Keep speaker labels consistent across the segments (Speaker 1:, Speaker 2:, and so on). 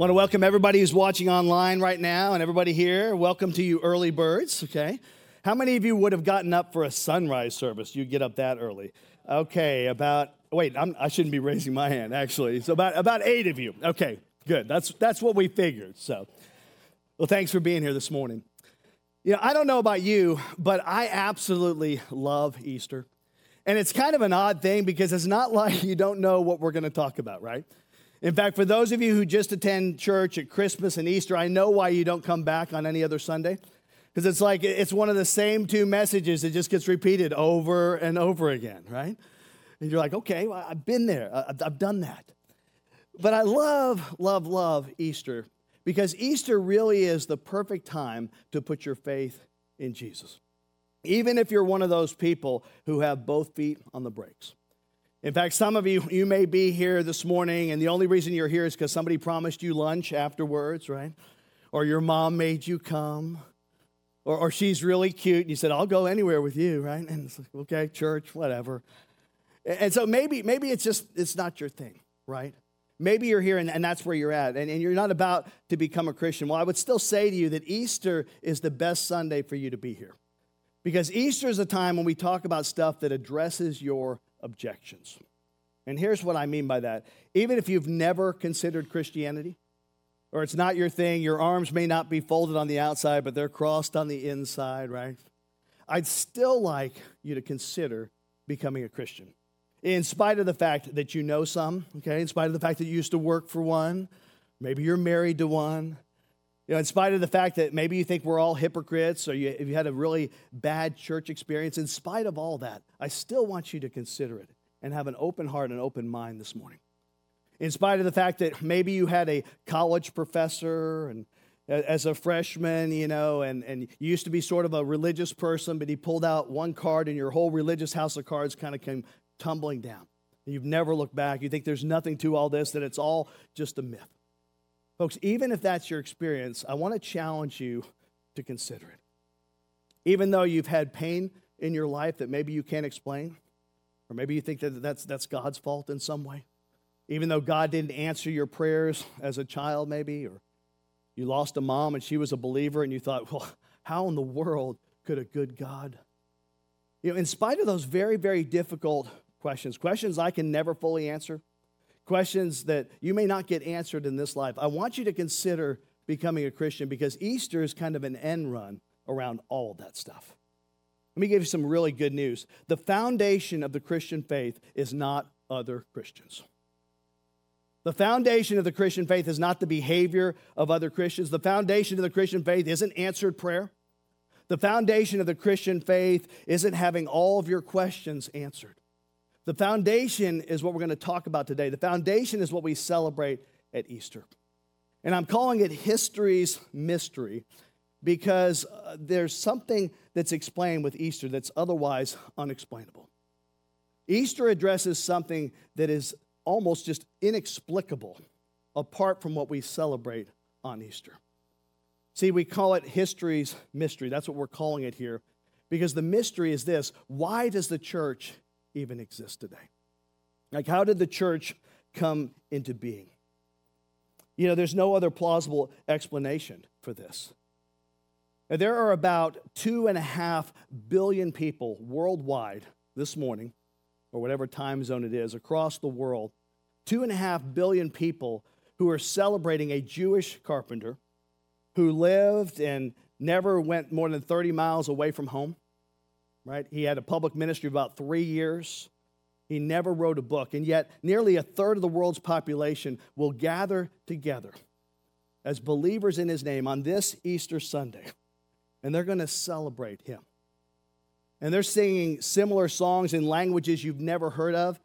Speaker 1: Want to welcome everybody who's watching online right now and everybody here. Welcome to you, early birds, okay? How many of you would have gotten up for a sunrise service? You get up that early. Okay, about, wait, I'm, I should not be raising my hand, actually. So about, about eight of you. Okay, good. That's, that's what we figured. So, well, thanks for being here this morning. You know, I don't know about you, but I absolutely love Easter. And it's kind of an odd thing because it's not like you don't know what we're going to talk about, right? In fact, for those of you who just attend church at Christmas and Easter, I know why you don't come back on any other Sunday. Because it's like it's one of the same two messages that just gets repeated over and over again, right? And you're like, okay, well, I've been there, I've done that. But I love, love, love Easter because Easter really is the perfect time to put your faith in Jesus. Even if you're one of those people who have both feet on the brakes. In fact, some of you, you may be here this morning, and the only reason you're here is because somebody promised you lunch afterwards, right? Or your mom made you come. Or, or she's really cute, and you said, I'll go anywhere with you, right? And it's like, okay, church, whatever. And so maybe, maybe it's just, it's not your thing, right? Maybe you're here and, and that's where you're at, and, and you're not about to become a Christian. Well, I would still say to you that Easter is the best Sunday for you to be here. Because Easter is a time when we talk about stuff that addresses your objections. And here's what I mean by that. Even if you've never considered Christianity, or it's not your thing, your arms may not be folded on the outside, but they're crossed on the inside, right? I'd still like you to consider becoming a Christian. In spite of the fact that you know some, okay, in spite of the fact that you used to work for one, maybe you're married to one, you know, in spite of the fact that maybe you think we're all hypocrites or you, if you had a really bad church experience, in spite of all that, I still want you to consider it and have an open heart and open mind this morning. In spite of the fact that maybe you had a college professor and as a freshman, you know, and, and you used to be sort of a religious person, but he pulled out one card and your whole religious house of cards kind of came tumbling down. You've never looked back. You think there's nothing to all this, that it's all just a myth. Folks, even if that's your experience, I want to challenge you to consider it. Even though you've had pain in your life that maybe you can't explain, or maybe you think that that's, that's God's fault in some way, even though God didn't answer your prayers as a child, maybe, or you lost a mom and she was a believer and you thought, well, how in the world could a good God? You know, in spite of those very, very difficult questions, questions I can never fully answer, questions that you may not get answered in this life, I want you to consider becoming a Christian because Easter is kind of an end run around all of that stuff. Let me give you some really good news. The foundation of the Christian faith is not other Christians. The foundation of the Christian faith is not the behavior of other Christians. The foundation of the Christian faith isn't answered prayer. The foundation of the Christian faith isn't having all of your questions answered. The foundation is what we're going to talk about today. The foundation is what we celebrate at Easter. And I'm calling it history's mystery because uh, there's something that's explained with Easter that's otherwise unexplainable. Easter addresses something that is almost just inexplicable apart from what we celebrate on Easter. See, we call it history's mystery. That's what we're calling it here because the mystery is this why does the church even exist today? Like, how did the church come into being? You know, there's no other plausible explanation for this. There are about two and a half billion people worldwide this morning, or whatever time zone it is, across the world, two and a half billion people who are celebrating a Jewish carpenter who lived and never went more than 30 miles away from home right? He had a public ministry of about three years. He never wrote a book. And yet, nearly a third of the world's population will gather together as believers in his name on this Easter Sunday. And they're going to celebrate him. And they're singing similar songs in languages you've never heard of.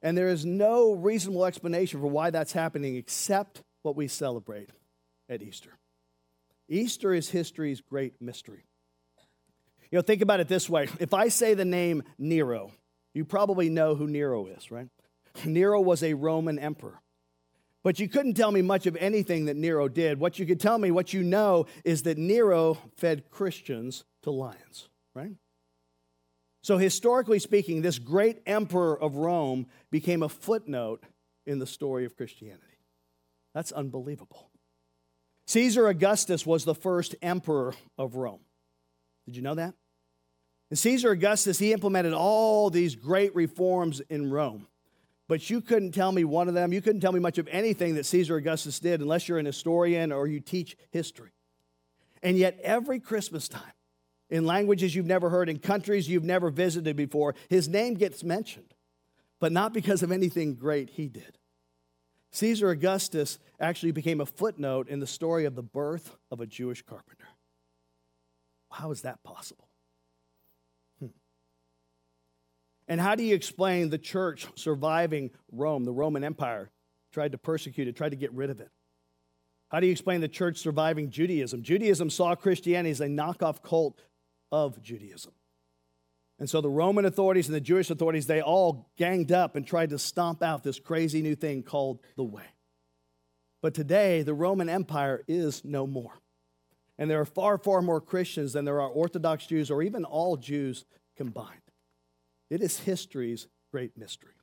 Speaker 1: And there is no reasonable explanation for why that's happening except what we celebrate at Easter. Easter is history's great mystery. You know, think about it this way if I say the name Nero, you probably know who Nero is, right? Nero was a Roman emperor. But you couldn't tell me much of anything that Nero did. What you could tell me, what you know, is that Nero fed Christians to lions, right? So, historically speaking, this great emperor of Rome became a footnote in the story of Christianity. That's unbelievable. Caesar Augustus was the first emperor of Rome. Did you know that? And Caesar Augustus, he implemented all these great reforms in Rome. But you couldn't tell me one of them. You couldn't tell me much of anything that Caesar Augustus did unless you're an historian or you teach history. And yet, every Christmas time, in languages you've never heard, in countries you've never visited before, his name gets mentioned, but not because of anything great he did. Caesar Augustus actually became a footnote in the story of the birth of a Jewish carpenter. How is that possible? And how do you explain the church surviving Rome, the Roman Empire, tried to persecute it, tried to get rid of it? How do you explain the church surviving Judaism? Judaism saw Christianity as a knockoff cult of Judaism. And so the Roman authorities and the Jewish authorities, they all ganged up and tried to stomp out this crazy new thing called the way. But today, the Roman Empire is no more. And there are far, far more Christians than there are Orthodox Jews or even all Jews combined. It is history's great mystery.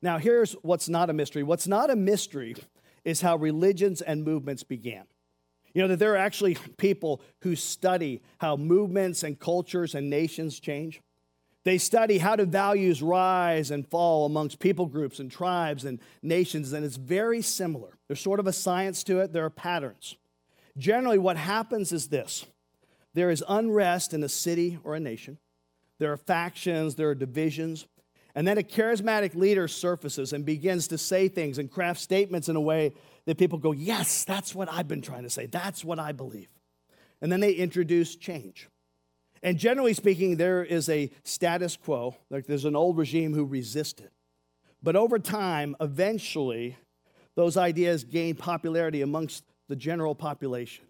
Speaker 1: Now, here's what's not a mystery. What's not a mystery is how religions and movements began. You know, that there are actually people who study how movements and cultures and nations change. They study how do values rise and fall amongst people groups and tribes and nations, and it's very similar. There's sort of a science to it, there are patterns. Generally, what happens is this there is unrest in a city or a nation, there are factions, there are divisions, and then a charismatic leader surfaces and begins to say things and craft statements in a way that people go, Yes, that's what I've been trying to say. That's what I believe. And then they introduce change. And generally speaking, there is a status quo, like there's an old regime who resisted. But over time, eventually, those ideas gain popularity amongst the general population.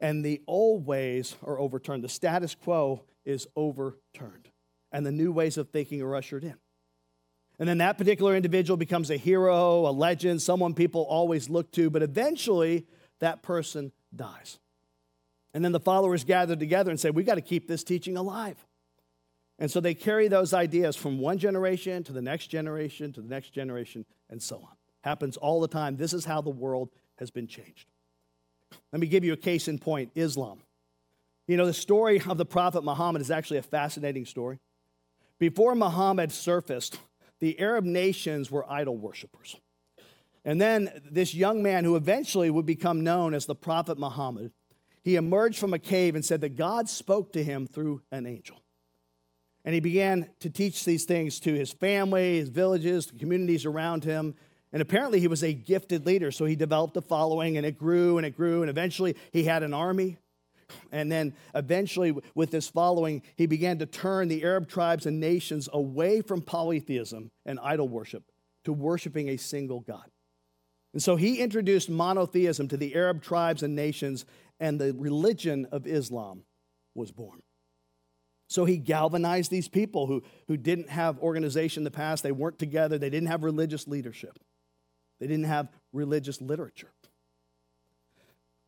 Speaker 1: And the old ways are overturned. The status quo is overturned. And the new ways of thinking are ushered in. And then that particular individual becomes a hero, a legend, someone people always look to, but eventually that person dies. And then the followers gather together and say, We got to keep this teaching alive. And so they carry those ideas from one generation to the next generation to the next generation and so on. Happens all the time. This is how the world has been changed. Let me give you a case in point Islam. You know, the story of the Prophet Muhammad is actually a fascinating story. Before Muhammad surfaced, the Arab nations were idol worshippers. And then this young man, who eventually would become known as the Prophet Muhammad, he emerged from a cave and said that God spoke to him through an angel. And he began to teach these things to his family, his villages, the communities around him. And apparently, he was a gifted leader. So he developed a following, and it grew and it grew. And eventually, he had an army. And then eventually, with this following, he began to turn the Arab tribes and nations away from polytheism and idol worship to worshiping a single God. And so he introduced monotheism to the Arab tribes and nations, and the religion of Islam was born. So he galvanized these people who, who didn't have organization in the past. They weren't together. They didn't have religious leadership. They didn't have religious literature.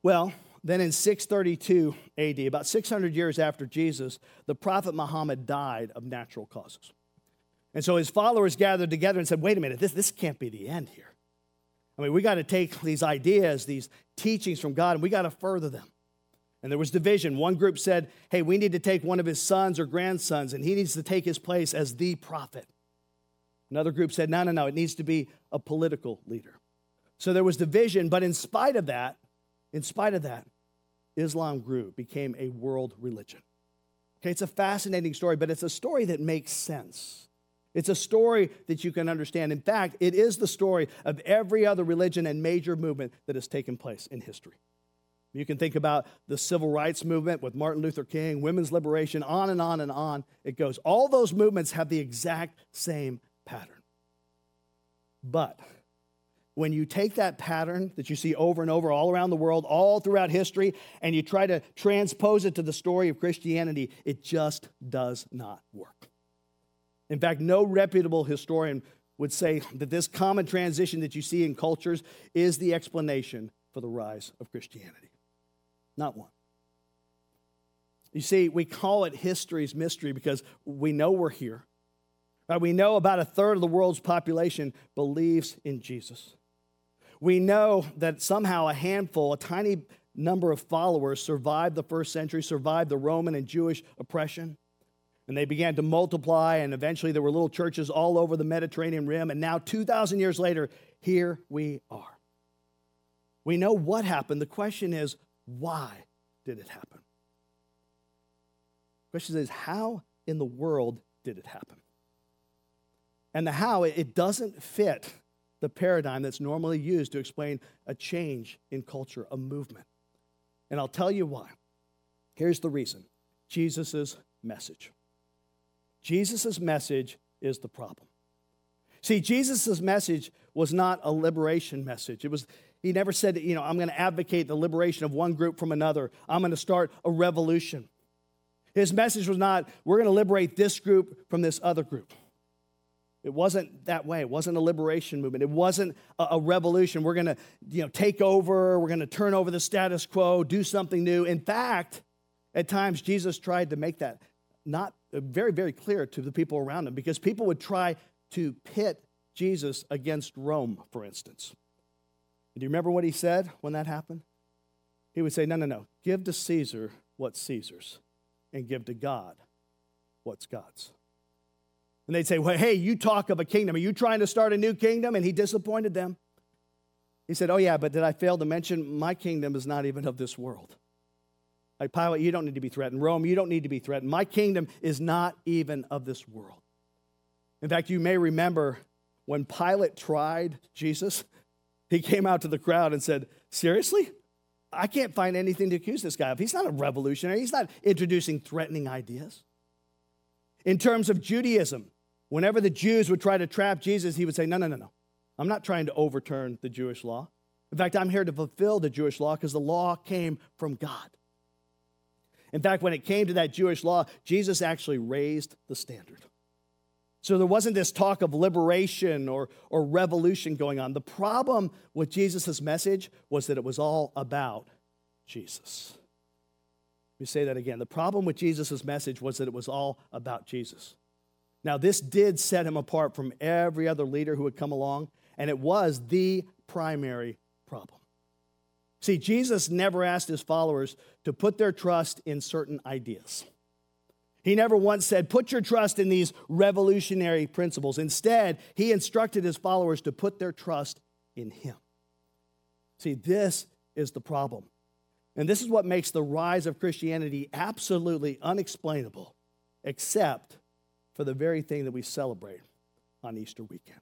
Speaker 1: Well, then in 632 AD, about 600 years after Jesus, the prophet Muhammad died of natural causes. And so his followers gathered together and said, wait a minute, this, this can't be the end here. I mean, we got to take these ideas, these teachings from God, and we got to further them. And there was division. One group said, hey, we need to take one of his sons or grandsons, and he needs to take his place as the prophet. Another group said, no, no, no, it needs to be a political leader. So there was division, but in spite of that, in spite of that, Islam grew, became a world religion. Okay, it's a fascinating story, but it's a story that makes sense. It's a story that you can understand. In fact, it is the story of every other religion and major movement that has taken place in history. You can think about the civil rights movement with Martin Luther King, women's liberation, on and on and on it goes. All those movements have the exact same pattern. But when you take that pattern that you see over and over all around the world, all throughout history, and you try to transpose it to the story of Christianity, it just does not work. In fact, no reputable historian would say that this common transition that you see in cultures is the explanation for the rise of Christianity. Not one. You see, we call it history's mystery because we know we're here. Right? We know about a third of the world's population believes in Jesus. We know that somehow a handful, a tiny number of followers survived the first century, survived the Roman and Jewish oppression. And they began to multiply, and eventually there were little churches all over the Mediterranean rim. And now, 2,000 years later, here we are. We know what happened. The question is, why did it happen? The question is, how in the world did it happen? And the how, it doesn't fit the paradigm that's normally used to explain a change in culture, a movement. And I'll tell you why. Here's the reason Jesus' message. Jesus' message is the problem. See, Jesus' message was not a liberation message. It was, he never said, you know, I'm going to advocate the liberation of one group from another. I'm going to start a revolution. His message was not, we're going to liberate this group from this other group. It wasn't that way. It wasn't a liberation movement. It wasn't a, a revolution. We're going to, you know, take over. We're going to turn over the status quo, do something new. In fact, at times Jesus tried to make that not uh, very, very clear to the people around him because people would try to pit Jesus against Rome, for instance. do you remember what he said when that happened? He would say, No, no, no. Give to Caesar what's Caesar's and give to God what's God's. And they'd say, Well, hey, you talk of a kingdom. Are you trying to start a new kingdom? And he disappointed them. He said, Oh, yeah, but did I fail to mention my kingdom is not even of this world? Like Pilate, you don't need to be threatened. Rome, you don't need to be threatened. My kingdom is not even of this world. In fact, you may remember when Pilate tried Jesus, he came out to the crowd and said, Seriously? I can't find anything to accuse this guy of. He's not a revolutionary, he's not introducing threatening ideas. In terms of Judaism, whenever the Jews would try to trap Jesus, he would say, No, no, no, no. I'm not trying to overturn the Jewish law. In fact, I'm here to fulfill the Jewish law because the law came from God. In fact, when it came to that Jewish law, Jesus actually raised the standard. So there wasn't this talk of liberation or, or revolution going on. The problem with Jesus' message was that it was all about Jesus. Let me say that again. The problem with Jesus' message was that it was all about Jesus. Now, this did set him apart from every other leader who had come along, and it was the primary problem. See, Jesus never asked his followers to put their trust in certain ideas. He never once said, put your trust in these revolutionary principles. Instead, he instructed his followers to put their trust in him. See, this is the problem. And this is what makes the rise of Christianity absolutely unexplainable, except for the very thing that we celebrate on Easter weekend.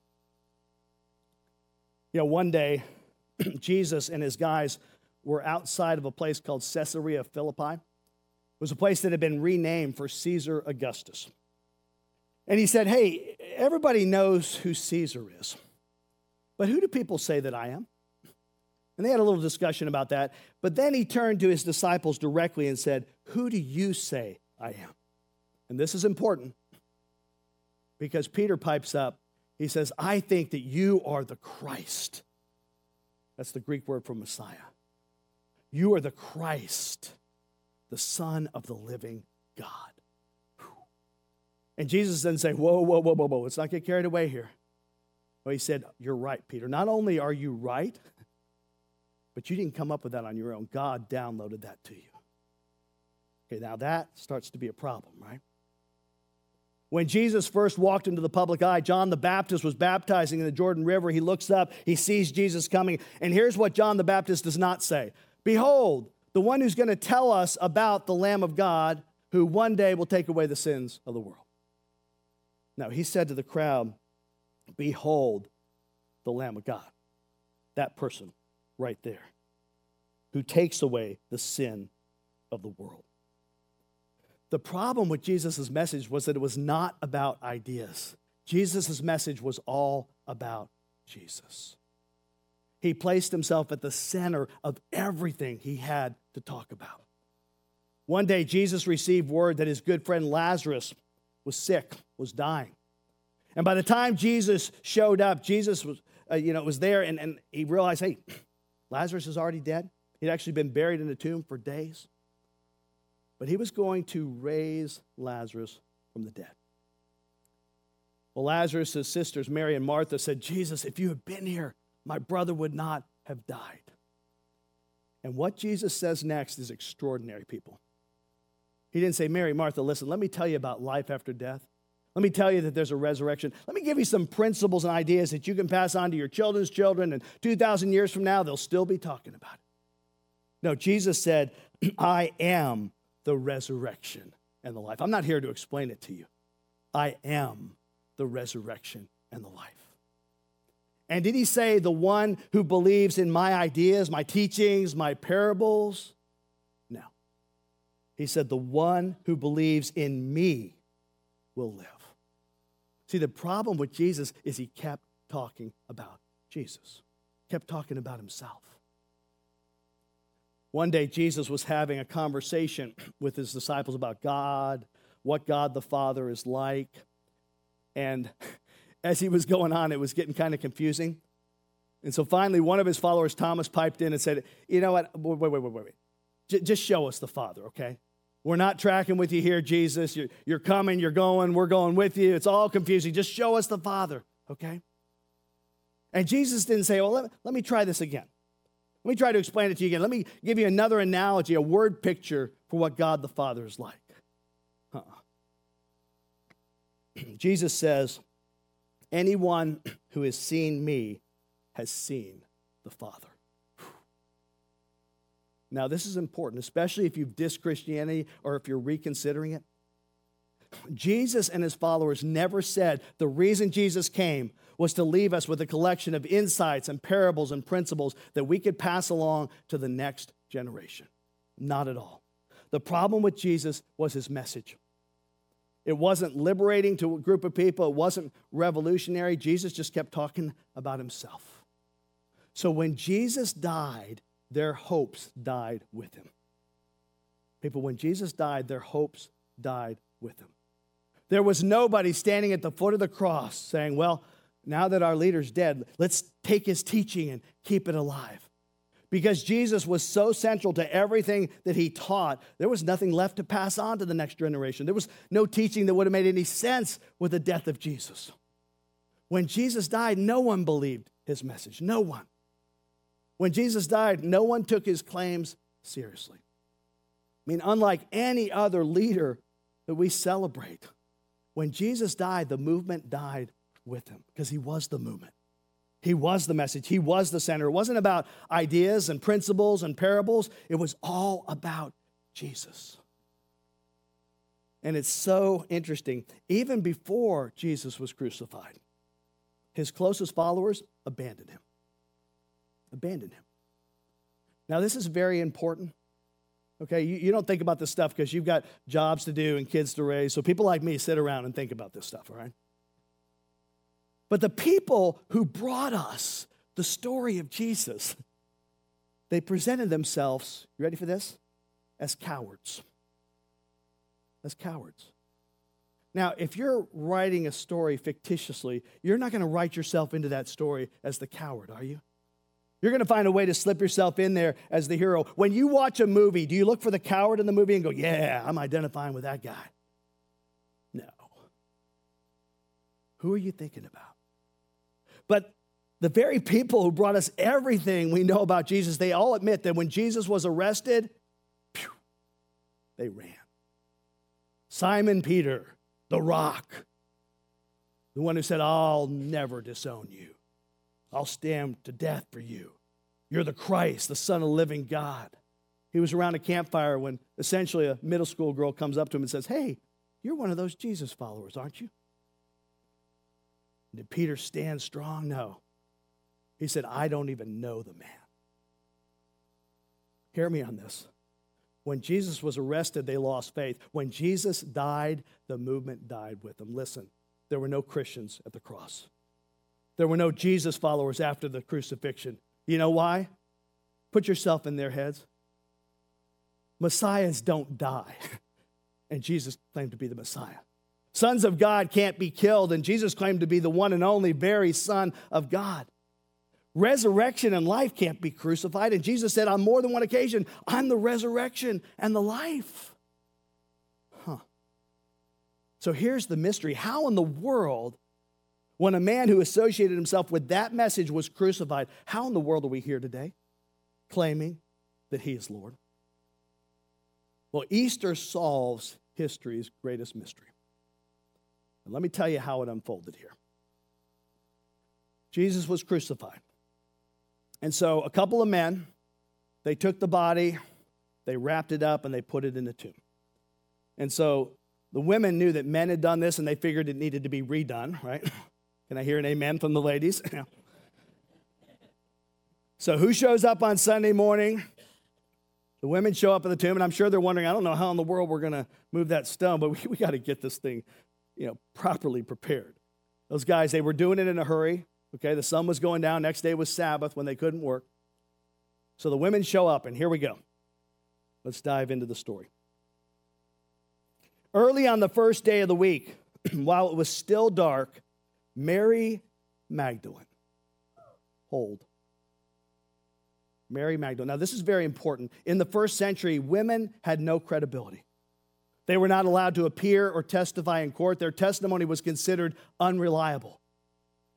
Speaker 1: You know, one day, Jesus and his guys were outside of a place called Caesarea Philippi. It was a place that had been renamed for Caesar Augustus. And he said, Hey, everybody knows who Caesar is, but who do people say that I am? And they had a little discussion about that. But then he turned to his disciples directly and said, Who do you say I am? And this is important because Peter pipes up. He says, I think that you are the Christ. That's the Greek word for Messiah. You are the Christ, the Son of the living God. And Jesus didn't say, Whoa, whoa, whoa, whoa, whoa, let's not get carried away here. Well, he said, You're right, Peter. Not only are you right, but you didn't come up with that on your own. God downloaded that to you. Okay, now that starts to be a problem, right? When Jesus first walked into the public eye, John the Baptist was baptizing in the Jordan River. He looks up, he sees Jesus coming, and here's what John the Baptist does not say Behold, the one who's going to tell us about the Lamb of God who one day will take away the sins of the world. Now, he said to the crowd, Behold, the Lamb of God. That person right there who takes away the sin of the world. The problem with Jesus' message was that it was not about ideas. Jesus' message was all about Jesus. He placed himself at the center of everything he had to talk about. One day, Jesus received word that his good friend Lazarus was sick, was dying. And by the time Jesus showed up, Jesus was, uh, you know, was there and, and he realized, hey, Lazarus is already dead. He'd actually been buried in a tomb for days. But he was going to raise Lazarus from the dead. Well, Lazarus' sisters, Mary and Martha, said, Jesus, if you had been here, my brother would not have died. And what Jesus says next is extraordinary, people. He didn't say, Mary, Martha, listen, let me tell you about life after death. Let me tell you that there's a resurrection. Let me give you some principles and ideas that you can pass on to your children's children, and 2,000 years from now, they'll still be talking about it. No, Jesus said, I am the resurrection and the life. I'm not here to explain it to you. I am the resurrection and the life. And did he say, the one who believes in my ideas, my teachings, my parables? No. He said, the one who believes in me will live. See, the problem with Jesus is he kept talking about Jesus, kept talking about himself. One day, Jesus was having a conversation with his disciples about God, what God the Father is like. And as he was going on, it was getting kind of confusing. And so finally, one of his followers, Thomas, piped in and said, You know what? Wait, wait, wait, wait, wait. J- just show us the Father, okay? We're not tracking with you here, Jesus. You're, you're coming, you're going, we're going with you. It's all confusing. Just show us the Father, okay? And Jesus didn't say, Well, let, let me try this again. Let me try to explain it to you again. Let me give you another analogy, a word picture for what God the Father is like. Uh-uh. Jesus says, Anyone who has seen me has seen the Father. Now, this is important, especially if you've dissed Christianity or if you're reconsidering it. Jesus and his followers never said the reason Jesus came was to leave us with a collection of insights and parables and principles that we could pass along to the next generation. Not at all. The problem with Jesus was his message. It wasn't liberating to a group of people, it wasn't revolutionary. Jesus just kept talking about himself. So when Jesus died, their hopes died with him. People, when Jesus died, their hopes died with him. There was nobody standing at the foot of the cross saying, Well, now that our leader's dead, let's take his teaching and keep it alive because Jesus was so central to everything that he taught, there was nothing left to pass on to the next generation. There was no teaching that would have made any sense with the death of Jesus. When Jesus died, no one believed his message. No one. When Jesus died, no one took his claims seriously. I mean, unlike any other leader that we celebrate, when Jesus died, the movement died with him because he was the movement. He was the message, He was the center. It wasn't about ideas and principles and parables, it was all about Jesus. And it's so interesting. Even before Jesus was crucified, his closest followers abandoned him. Abandoned him. Now, this is very important. Okay, you, you don't think about this stuff because you've got jobs to do and kids to raise. So people like me sit around and think about this stuff, all right? But the people who brought us the story of Jesus, they presented themselves, you ready for this? As cowards. As cowards. Now, if you're writing a story fictitiously, you're not going to write yourself into that story as the coward, are you? You're going to find a way to slip yourself in there as the hero. When you watch a movie, do you look for the coward in the movie and go, yeah, I'm identifying with that guy? No. Who are you thinking about? But the very people who brought us everything we know about Jesus, they all admit that when Jesus was arrested, they ran. Simon Peter, the rock, the one who said, I'll never disown you, I'll stand to death for you. You're the Christ, the Son of the living God. He was around a campfire when essentially a middle school girl comes up to him and says, Hey, you're one of those Jesus followers, aren't you? Did Peter stand strong? No. He said, I don't even know the man. Hear me on this. When Jesus was arrested, they lost faith. When Jesus died, the movement died with him. Listen, there were no Christians at the cross. There were no Jesus followers after the crucifixion. You know why? Put yourself in their heads. Messiahs don't die, and Jesus claimed to be the Messiah. Sons of God can't be killed, and Jesus claimed to be the one and only very Son of God. Resurrection and life can't be crucified, and Jesus said on more than one occasion, I'm the resurrection and the life. Huh. So here's the mystery how in the world, when a man who associated himself with that message was crucified, how in the world are we here today claiming that he is Lord? Well, Easter solves history's greatest mystery. And let me tell you how it unfolded here. Jesus was crucified. And so a couple of men, they took the body, they wrapped it up, and they put it in the tomb. And so the women knew that men had done this and they figured it needed to be redone, right? Can I hear an amen from the ladies? so who shows up on Sunday morning? The women show up at the tomb, and I'm sure they're wondering, I don't know how in the world we're going to move that stone, but we, we got to get this thing you know, properly prepared. Those guys, they were doing it in a hurry. Okay, the sun was going down. Next day was Sabbath when they couldn't work. So the women show up, and here we go. Let's dive into the story. Early on the first day of the week, while it was still dark, Mary Magdalene, hold. Mary Magdalene. Now, this is very important. In the first century, women had no credibility. They were not allowed to appear or testify in court. Their testimony was considered unreliable.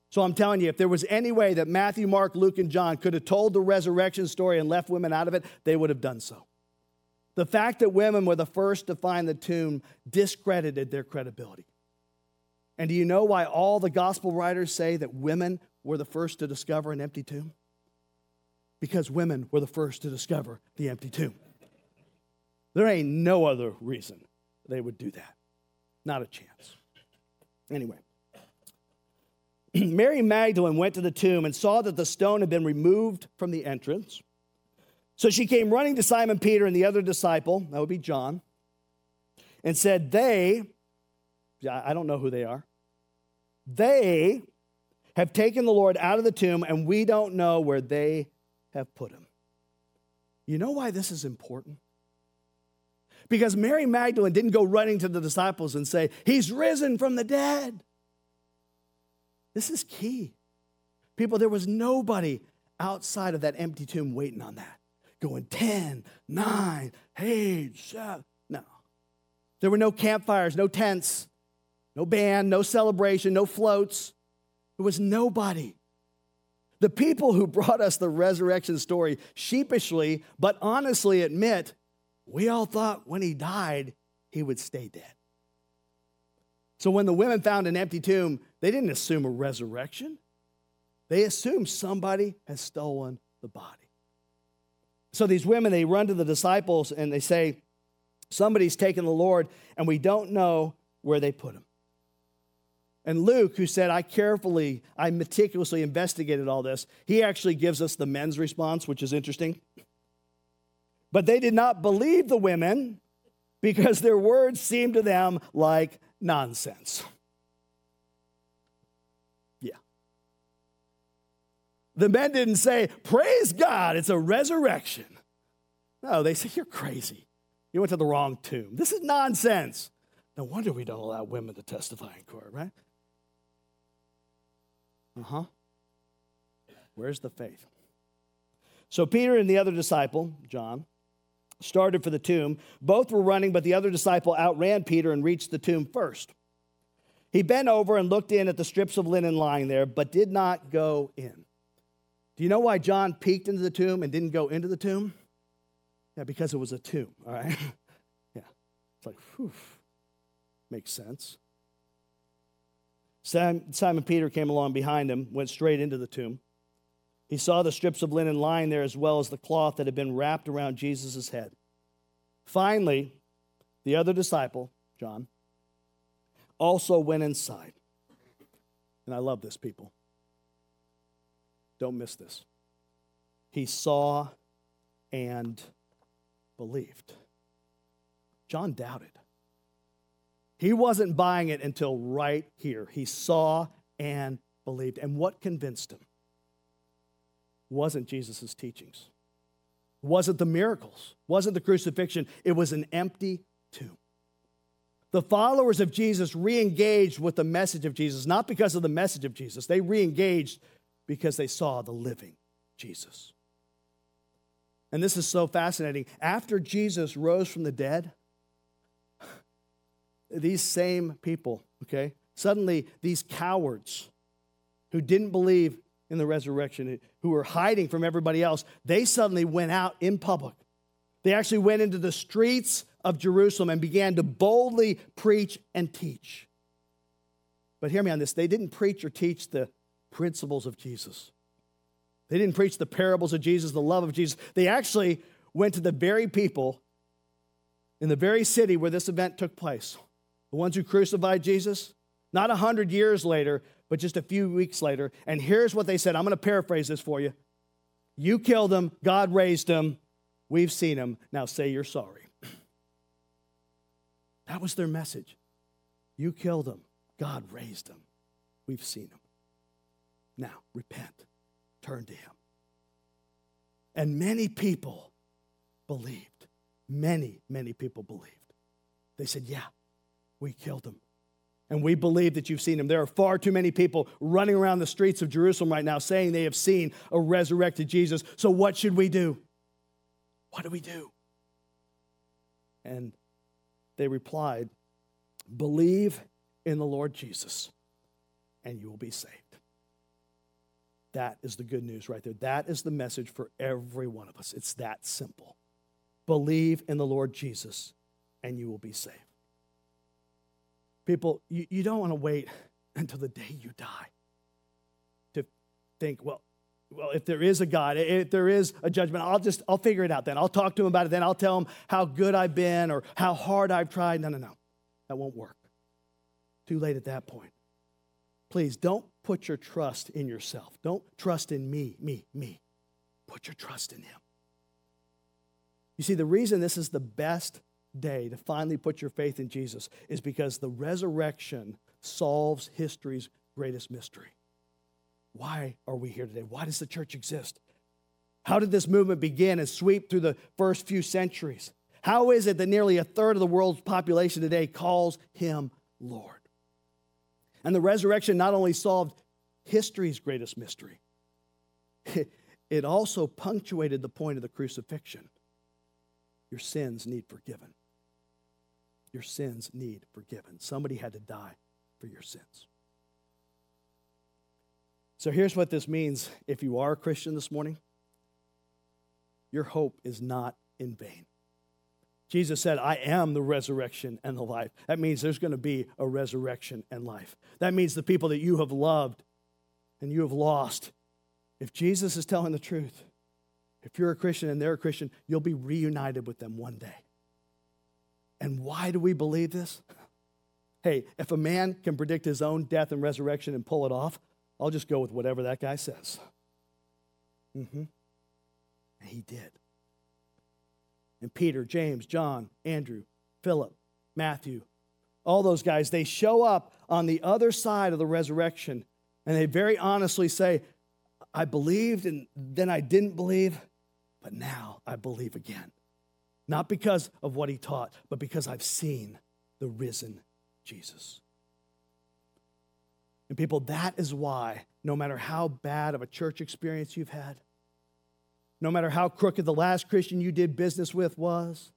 Speaker 1: So I'm telling you, if there was any way that Matthew, Mark, Luke, and John could have told the resurrection story and left women out of it, they would have done so. The fact that women were the first to find the tomb discredited their credibility. And do you know why all the gospel writers say that women were the first to discover an empty tomb? Because women were the first to discover the empty tomb. There ain't no other reason they would do that. Not a chance. Anyway, Mary Magdalene went to the tomb and saw that the stone had been removed from the entrance. So she came running to Simon Peter and the other disciple, that would be John, and said, They, I don't know who they are, they have taken the Lord out of the tomb and we don't know where they have put him. You know why this is important? Because Mary Magdalene didn't go running to the disciples and say, He's risen from the dead. This is key. People, there was nobody outside of that empty tomb waiting on that, going 10, 9, 8, 7. No. There were no campfires, no tents, no band, no celebration, no floats. There was nobody. The people who brought us the resurrection story sheepishly but honestly admit we all thought when he died, he would stay dead. So when the women found an empty tomb, they didn't assume a resurrection. They assumed somebody has stolen the body. So these women, they run to the disciples and they say, Somebody's taken the Lord, and we don't know where they put him. And Luke, who said, I carefully, I meticulously investigated all this, he actually gives us the men's response, which is interesting. But they did not believe the women because their words seemed to them like nonsense. Yeah. The men didn't say, Praise God, it's a resurrection. No, they said, You're crazy. You went to the wrong tomb. This is nonsense. No wonder we don't allow women to testify in court, right? Uh huh. Where's the faith? So Peter and the other disciple, John, started for the tomb. Both were running, but the other disciple outran Peter and reached the tomb first. He bent over and looked in at the strips of linen lying there, but did not go in. Do you know why John peeked into the tomb and didn't go into the tomb? Yeah, because it was a tomb, all right? yeah. It's like, whew, makes sense. Simon Peter came along behind him, went straight into the tomb. He saw the strips of linen lying there as well as the cloth that had been wrapped around Jesus' head. Finally, the other disciple, John, also went inside. And I love this, people. Don't miss this. He saw and believed. John doubted. He wasn't buying it until right here. He saw and believed. And what convinced him? Wasn't Jesus' teachings, wasn't the miracles, wasn't the crucifixion. It was an empty tomb. The followers of Jesus re engaged with the message of Jesus, not because of the message of Jesus. They re engaged because they saw the living Jesus. And this is so fascinating. After Jesus rose from the dead, these same people, okay, suddenly these cowards who didn't believe in the resurrection, who were hiding from everybody else, they suddenly went out in public. They actually went into the streets of Jerusalem and began to boldly preach and teach. But hear me on this they didn't preach or teach the principles of Jesus. They didn't preach the parables of Jesus, the love of Jesus. They actually went to the very people in the very city where this event took place, the ones who crucified Jesus, not a hundred years later, but just a few weeks later. And here's what they said I'm going to paraphrase this for you. You killed him, God raised him, we've seen him, now say you're sorry. That was their message. You killed him, God raised him, we've seen him. Now repent turn to him. And many people believed. Many, many people believed. They said, Yeah, we killed him. And we believe that you've seen him. There are far too many people running around the streets of Jerusalem right now saying they have seen a resurrected Jesus. So what should we do? What do we do? And they replied, Believe in the Lord Jesus, and you will be saved. That is the good news right there. That is the message for every one of us. It's that simple. Believe in the Lord Jesus, and you will be saved. People, you, you don't want to wait until the day you die to think, well, well, if there is a God, if there is a judgment, I'll just, I'll figure it out then. I'll talk to him about it then. I'll tell him how good I've been or how hard I've tried. No, no, no. That won't work. Too late at that point. Please don't put your trust in yourself. Don't trust in me, me, me. Put your trust in Him. You see, the reason this is the best day to finally put your faith in Jesus is because the resurrection solves history's greatest mystery. Why are we here today? Why does the church exist? How did this movement begin and sweep through the first few centuries? How is it that nearly a third of the world's population today calls him Lord? And the resurrection not only solved history's greatest mystery, it also punctuated the point of the crucifixion. Your sins need forgiven. Your sins need forgiven. Somebody had to die for your sins. So here's what this means if you are a Christian this morning your hope is not in vain. Jesus said, I am the resurrection and the life. That means there's going to be a resurrection and life. That means the people that you have loved and you have lost, if Jesus is telling the truth, if you're a Christian and they're a Christian, you'll be reunited with them one day. And why do we believe this? Hey, if a man can predict his own death and resurrection and pull it off, I'll just go with whatever that guy says. Mm-hmm. And he did and Peter, James, John, Andrew, Philip, Matthew, all those guys, they show up on the other side of the resurrection and they very honestly say, I believed and then I didn't believe, but now I believe again. Not because of what he taught, but because I've seen the risen Jesus. And people, that is why, no matter how bad of a church experience you've had, no matter how crooked the last Christian you did business with was,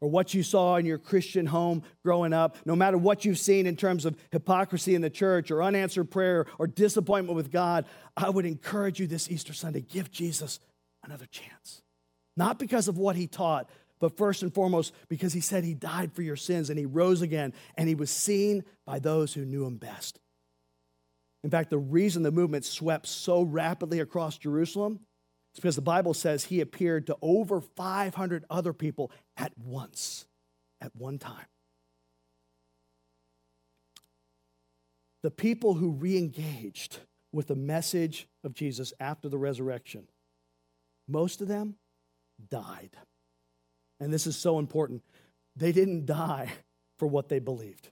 Speaker 1: or what you saw in your Christian home growing up, no matter what you've seen in terms of hypocrisy in the church or unanswered prayer or disappointment with God, I would encourage you this Easter Sunday give Jesus another chance. Not because of what he taught, but first and foremost because he said he died for your sins and he rose again and he was seen by those who knew him best. In fact, the reason the movement swept so rapidly across Jerusalem is because the Bible says he appeared to over 500 other people at once, at one time. The people who re engaged with the message of Jesus after the resurrection, most of them died. And this is so important. They didn't die for what they believed.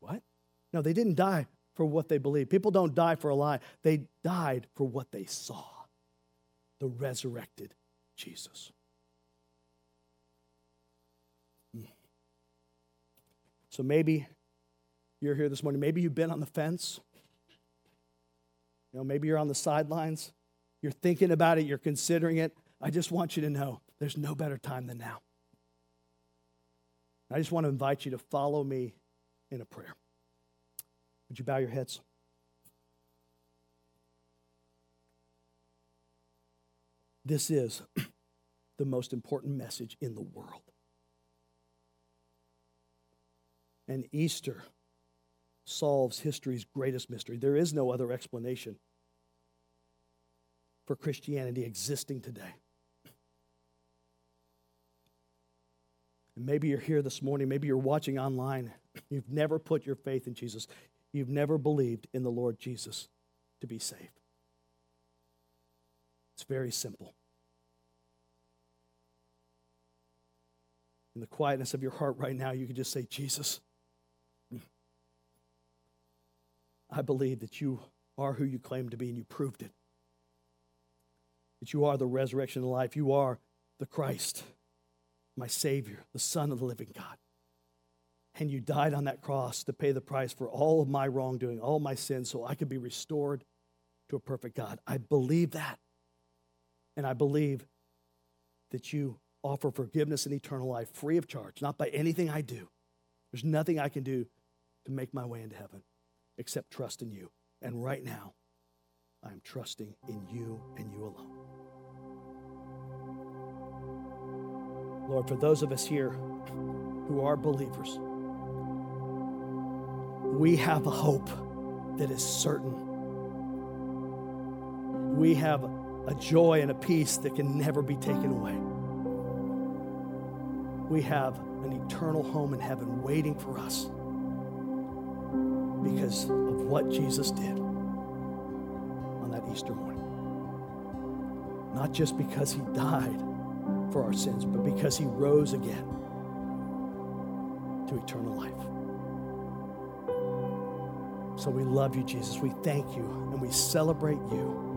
Speaker 1: What? No, they didn't die for what they believed. People don't die for a lie, they died for what they saw the resurrected Jesus. Hmm. So maybe you're here this morning. Maybe you've been on the fence. You know, maybe you're on the sidelines. You're thinking about it, you're considering it. I just want you to know there's no better time than now. I just want to invite you to follow me in a prayer. Would you bow your heads? This is the most important message in the world. And Easter solves history's greatest mystery. There is no other explanation for Christianity existing today. And maybe you're here this morning, maybe you're watching online. You've never put your faith in Jesus. You've never believed in the Lord Jesus to be saved. It's very simple. In the quietness of your heart right now, you can just say, Jesus, I believe that you are who you claim to be, and you proved it. That you are the resurrection of life. You are the Christ, my Savior, the Son of the living God and you died on that cross to pay the price for all of my wrongdoing, all my sins, so I could be restored to a perfect God. I believe that. And I believe that you offer forgiveness and eternal life free of charge, not by anything I do. There's nothing I can do to make my way into heaven except trust in you. And right now, I am trusting in you and you alone. Lord, for those of us here who are believers, we have a hope that is certain. We have a joy and a peace that can never be taken away. We have an eternal home in heaven waiting for us because of what Jesus did on that Easter morning. Not just because he died for our sins, but because he rose again to eternal life. So we love you, Jesus. We thank you and we celebrate you